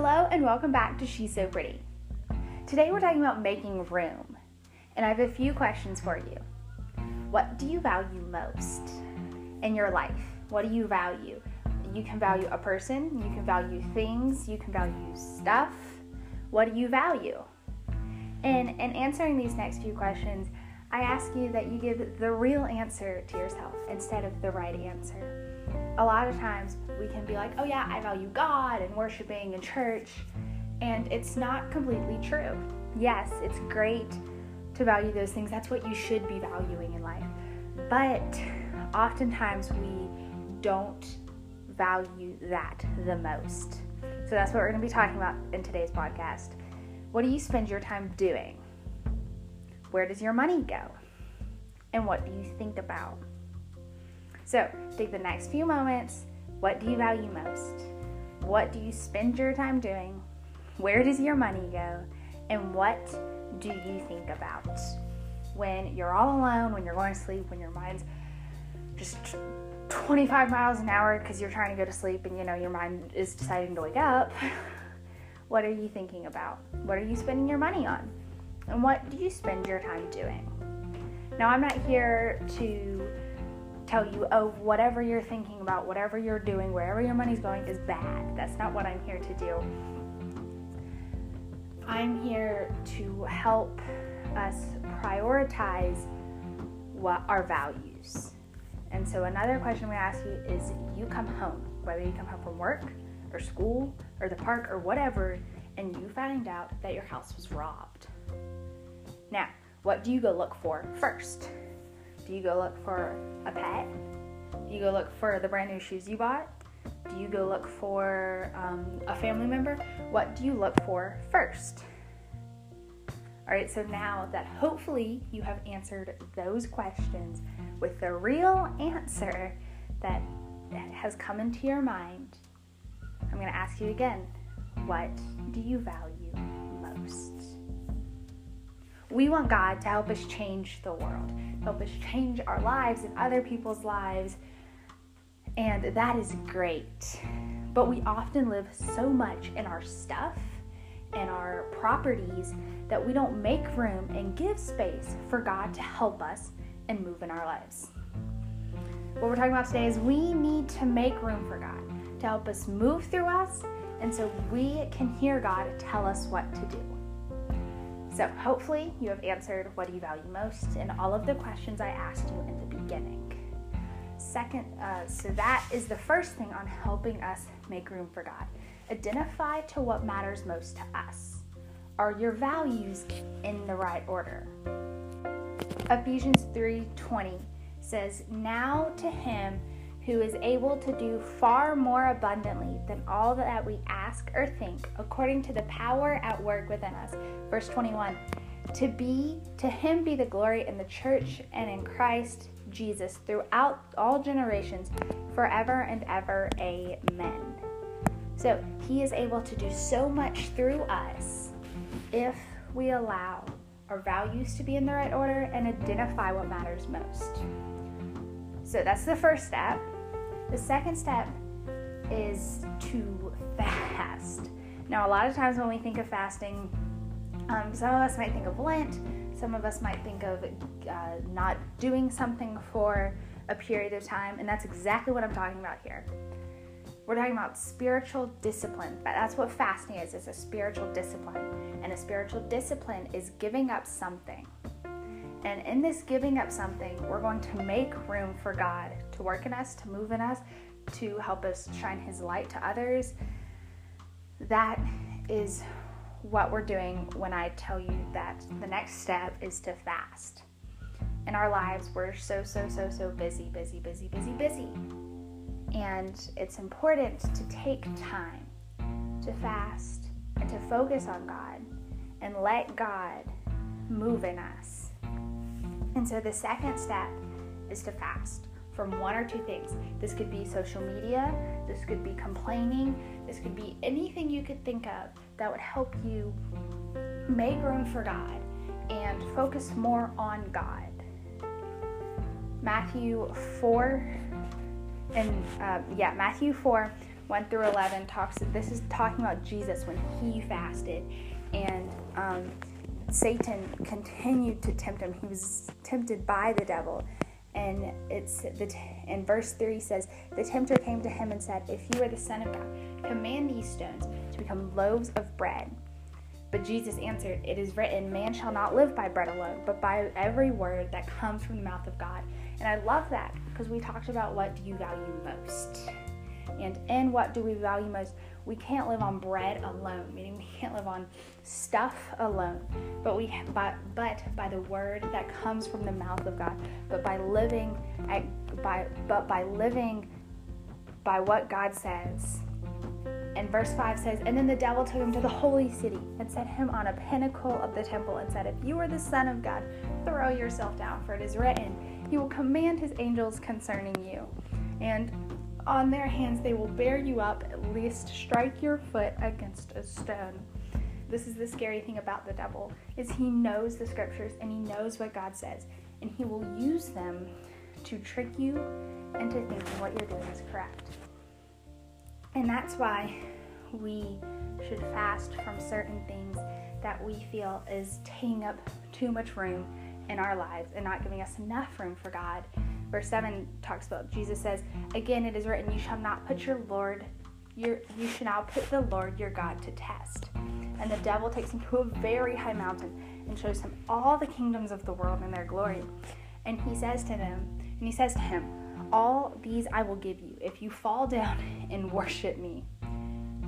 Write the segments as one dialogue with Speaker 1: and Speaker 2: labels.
Speaker 1: Hello and welcome back to She's So Pretty. Today we're talking about making room, and I have a few questions for you. What do you value most in your life? What do you value? You can value a person, you can value things, you can value stuff. What do you value? And in answering these next few questions, I ask you that you give the real answer to yourself instead of the right answer a lot of times we can be like, oh yeah, I value God and worshiping and church, and it's not completely true. Yes, it's great to value those things. That's what you should be valuing in life. But oftentimes we don't value that the most. So that's what we're going to be talking about in today's podcast. What do you spend your time doing? Where does your money go? And what do you think about? So take the next few moments. What do you value most? What do you spend your time doing? Where does your money go? And what do you think about when you're all alone, when you're going to sleep, when your mind's just 25 miles an hour because you're trying to go to sleep and you know your mind is deciding to wake up? What are you thinking about? What are you spending your money on? And what do you spend your time doing? Now, I'm not here to tell you, oh, whatever you're thinking about, whatever you're doing, wherever your money's going is bad. That's not what I'm here to do. I'm here to help us prioritize what our values. And so another question to ask you is you come home, whether you come home from work or school or the park or whatever, and you find out that your house was robbed. Now, what do you go look for first? Do you go look for a pet? Do you go look for the brand new shoes you bought? Do you go look for um, a family member? What do you look for first? All right, so now that hopefully you have answered those questions with the real answer that has come into your mind, I'm going to ask you again what do you value? We want God to help us change the world help us change our lives and other people's lives. And that is great. But we often live so much in our stuff and our properties that we don't make room and give space for God to help us and move in our lives. What we're talking about today is we need to make room for God to help us move through us and so we can hear God tell us what to do. So, hopefully, you have answered what do you value most in all of the questions I asked you in the beginning. Second, uh, so that is the first thing on helping us make room for God. Identify to what matters most to us. Are your values in the right order? Ephesians 3:20 says, "Now to him who is able to do far more abundantly than all that we ask or think, according to the power at work within us. Verse 21 To be, to him be the glory in the church and in Christ Jesus throughout all generations, forever and ever. Amen. So he is able to do so much through us if we allow our values to be in the right order and identify what matters most. So that's the first step. The second step is to fast. Now, a lot of times when we think of fasting, um, some of us might think of Lent, some of us might think of uh, not doing something for a period of time, and that's exactly what I'm talking about here. We're talking about spiritual discipline. That's what fasting is. It's a spiritual discipline. And a spiritual discipline is giving up something. And in this giving up something, we're going to make room for God to work in us, to move in us, to help us shine His light to others. That is what we're doing when I tell you that the next step is to fast. In our lives, we're so, so, so, so busy, busy, busy, busy, busy. And it's important to take time to fast and to focus on God and let God move in us and so the second step is to fast from one or two things. This could be social media, this could be complaining, this could be anything you could think of that would help you make room for God and focus more on God. Matthew 4 and uh, yeah, Matthew 4 1 through 11 talks, this is talking about Jesus when he fasted. And um, Satan continued to tempt him. He was tempted by the devil. And it's the in verse 3 says, The tempter came to him and said, If you are the Son of God, command these stones to become loaves of bread. But Jesus answered, It is written, Man shall not live by bread alone, but by every word that comes from the mouth of God. And I love that because we talked about what do you value most. And in what do we value most? We can't live on bread alone, meaning we can't live on stuff alone, but we but, but by the word that comes from the mouth of God, but by living at, by but by living by what God says and verse 5 says, And then the devil took him to the holy city and set him on a pinnacle of the temple and said, If you are the Son of God, throw yourself down, for it is written, He will command His angels concerning you. And on their hands they will bear you up, at least strike your foot against a stone. This is the scary thing about the devil is he knows the scriptures and he knows what God says and he will use them to trick you into thinking what you're doing is correct. And that's why we should fast from certain things that we feel is taking up too much room in our lives and not giving us enough room for God. Verse 7 talks about Jesus says, Again, it is written, You shall not put your Lord, your, you shall not put the Lord your God to test. And the devil takes him to a very high mountain and shows him all the kingdoms of the world and their glory. And he says to them, and he says to him, all these I will give you if you fall down and worship me.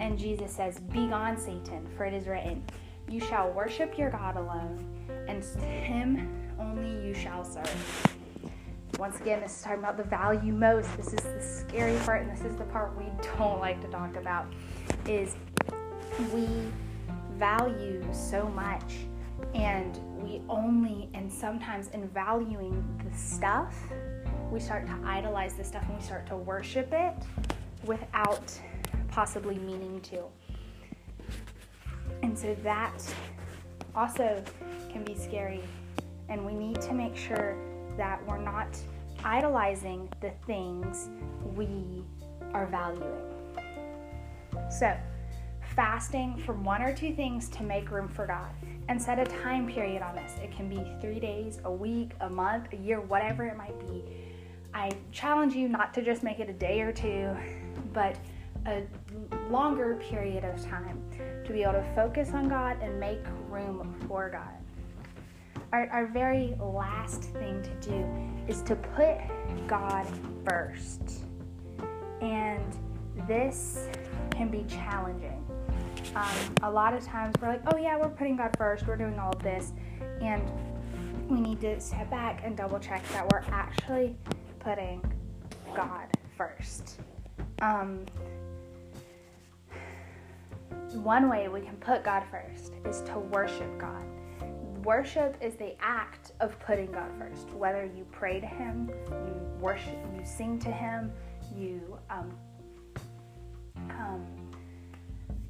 Speaker 1: And Jesus says, Begone, Satan, for it is written, You shall worship your God alone, and him only you shall serve. Once again, this is talking about the value most. This is the scary part, and this is the part we don't like to talk about. Is we value so much, and we only, and sometimes in valuing the stuff, we start to idolize the stuff and we start to worship it without possibly meaning to. And so that also can be scary. And we need to make sure that we're not idolizing the things we are valuing. So, fasting from one or two things to make room for God and set a time period on this. It can be three days, a week, a month, a year, whatever it might be. I challenge you not to just make it a day or two, but a longer period of time to be able to focus on God and make room for God. Our, our very last thing to do is to put God first. And this can be challenging. Um, a lot of times we're like, oh, yeah, we're putting God first, we're doing all of this. And we need to step back and double check that we're actually putting God first. Um, one way we can put God first is to worship God. Worship is the act of putting God first. Whether you pray to Him, you worship, you sing to Him, you um, um,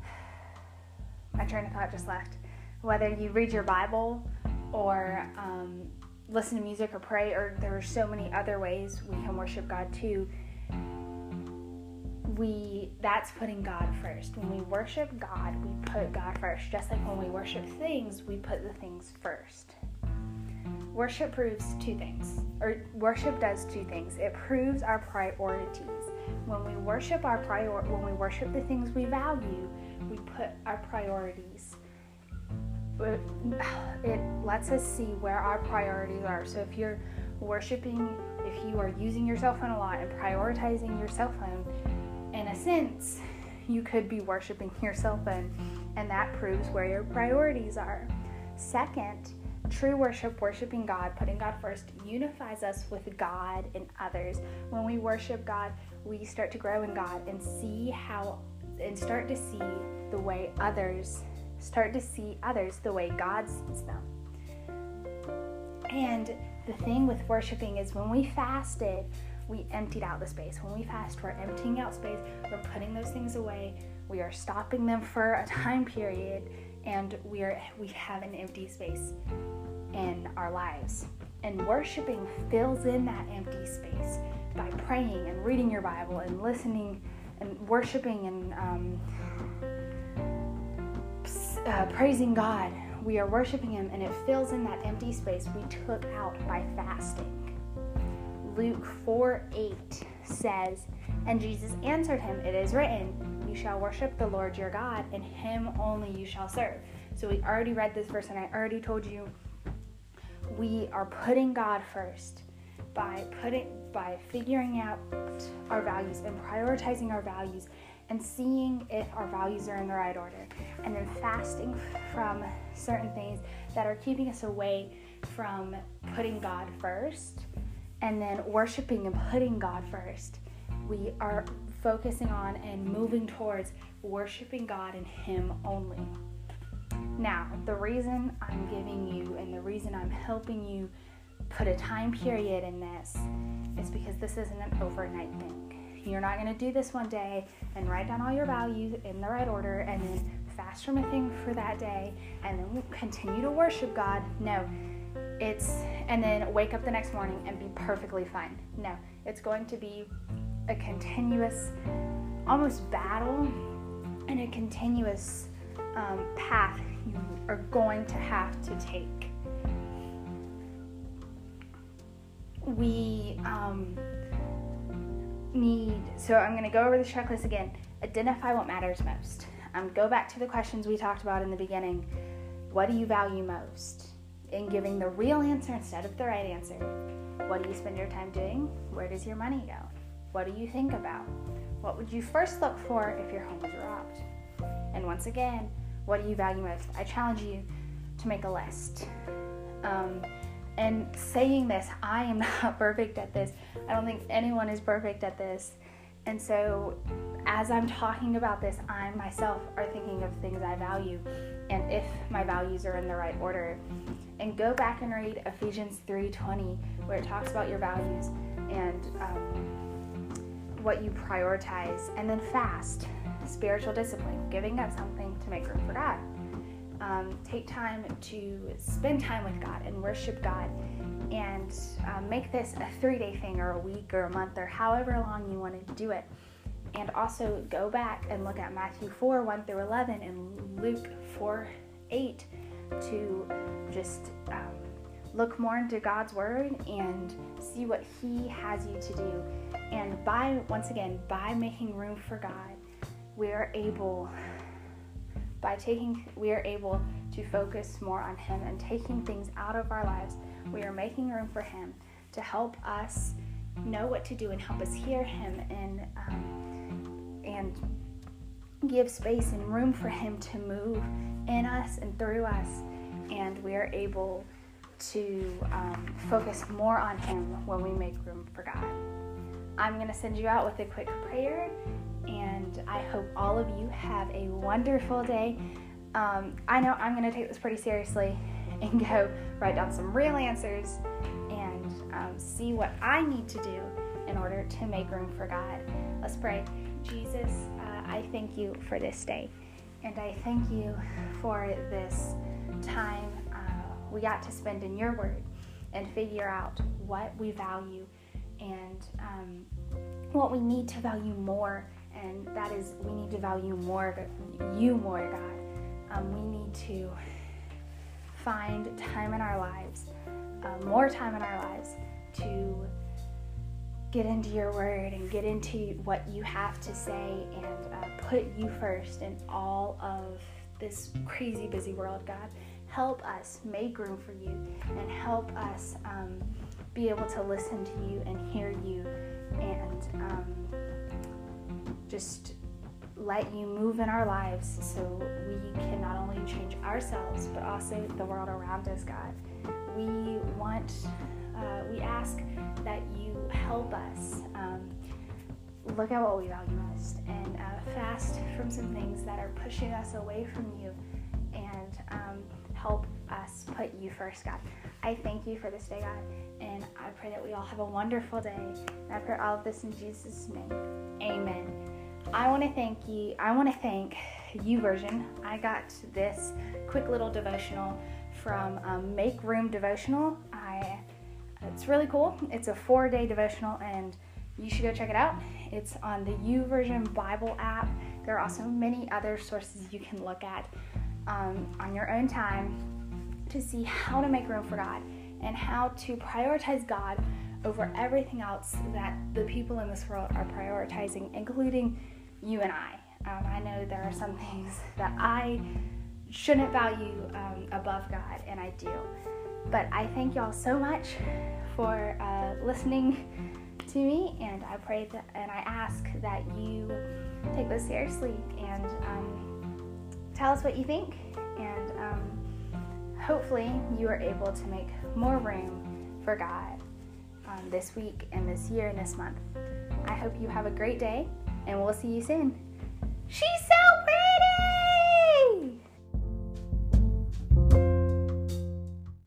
Speaker 1: my train of thought just left. Whether you read your Bible or um, listen to music or pray, or there are so many other ways we can worship God too. We that's putting God first. When we worship God, we put God first. Just like when we worship things, we put the things first. Worship proves two things, or worship does two things. It proves our priorities. When we worship our prior, when we worship the things we value, we put our priorities but it lets us see where our priorities are. So if you're worshiping, if you are using your cell phone a lot and prioritizing your cell phone, in a sense, you could be worshiping yourself phone, and that proves where your priorities are. Second, true worship, worshiping God, putting God first, unifies us with God and others. When we worship God, we start to grow in God and see how, and start to see the way others start to see others the way God sees them. And the thing with worshiping is when we fasted, we emptied out the space. When we fast, we're emptying out space, we're putting those things away, we are stopping them for a time period, and we are we have an empty space in our lives. And worshiping fills in that empty space by praying and reading your Bible and listening and worshiping and um, uh, praising God. We are worshiping Him, and it fills in that empty space we took out by fasting. Luke 4 8 says, And Jesus answered him, It is written, You shall worship the Lord your God, and Him only you shall serve. So we already read this verse, and I already told you we are putting God first by putting by figuring out our values and prioritizing our values and seeing if our values are in the right order and then fasting from certain things that are keeping us away from putting God first and then worshiping and putting God first we are focusing on and moving towards worshiping God and him only now, the reason I'm giving you and the reason I'm helping you put a time period in this is because this isn't an overnight thing. You're not going to do this one day and write down all your values in the right order and then fast from a thing for that day and then continue to worship God. No, it's and then wake up the next morning and be perfectly fine. No, it's going to be a continuous, almost battle and a continuous um, path you are going to have to take. We um, need, so I'm going to go over the checklist again. Identify what matters most. Um, go back to the questions we talked about in the beginning. What do you value most? In giving the real answer instead of the right answer. What do you spend your time doing? Where does your money go? What do you think about? What would you first look for if your home was robbed? And once again, what do you value most? I challenge you to make a list. Um, and saying this, I am not perfect at this. I don't think anyone is perfect at this. And so, as I'm talking about this, I myself are thinking of things I value and if my values are in the right order. And go back and read Ephesians 3:20, where it talks about your values and um, what you prioritize, and then fast spiritual discipline, giving up something to make room for God. Um, take time to spend time with God and worship God and um, make this a three day thing or a week or a month or however long you want to do it. And also go back and look at Matthew 4 1 through 11 and Luke 4 8 to just um, look more into God's Word and see what He has you to do. And by, once again, by making room for God, we are able by taking we are able to focus more on him and taking things out of our lives we are making room for him to help us know what to do and help us hear him and um, and give space and room for him to move in us and through us and we are able to um, focus more on him when we make room for god i'm going to send you out with a quick prayer and I hope all of you have a wonderful day. Um, I know I'm going to take this pretty seriously and go write down some real answers and um, see what I need to do in order to make room for God. Let's pray. Jesus, I thank you for this day, and I thank you for this time uh, we got to spend in your word and figure out what we value and um, what we need to value more and that is we need to value more you more, God. Um, we need to find time in our lives, uh, more time in our lives to get into your word and get into what you have to say and uh, put you first in all of this crazy busy world, God. Help us make room for you and help us um, be able to listen to you and hear you and um, just let you move in our lives so we can not only change ourselves but also the world around us, God. We want, uh, we ask that you help us um, look at what we value most and uh, fast from some things that are pushing us away from you and um, help us put you first, God. I thank you for this day, God, and I pray that we all have a wonderful day. And I pray all of this in Jesus' name. Amen. I want to thank you. I want to thank YouVersion. I got this quick little devotional from um, Make Room Devotional. I it's really cool. It's a four-day devotional, and you should go check it out. It's on the YouVersion Bible app. There are also many other sources you can look at um, on your own time to see how to make room for God and how to prioritize God over everything else that the people in this world are prioritizing, including you and I. Um, I know there are some things that I shouldn't value um, above God, and I do. But I thank y'all so much for uh, listening to me, and I pray that, and I ask that you take this seriously and um, tell us what you think, and um, hopefully you are able to make more room for God um, this week and this year and this month. I hope you have a great day, and we'll see you soon. She.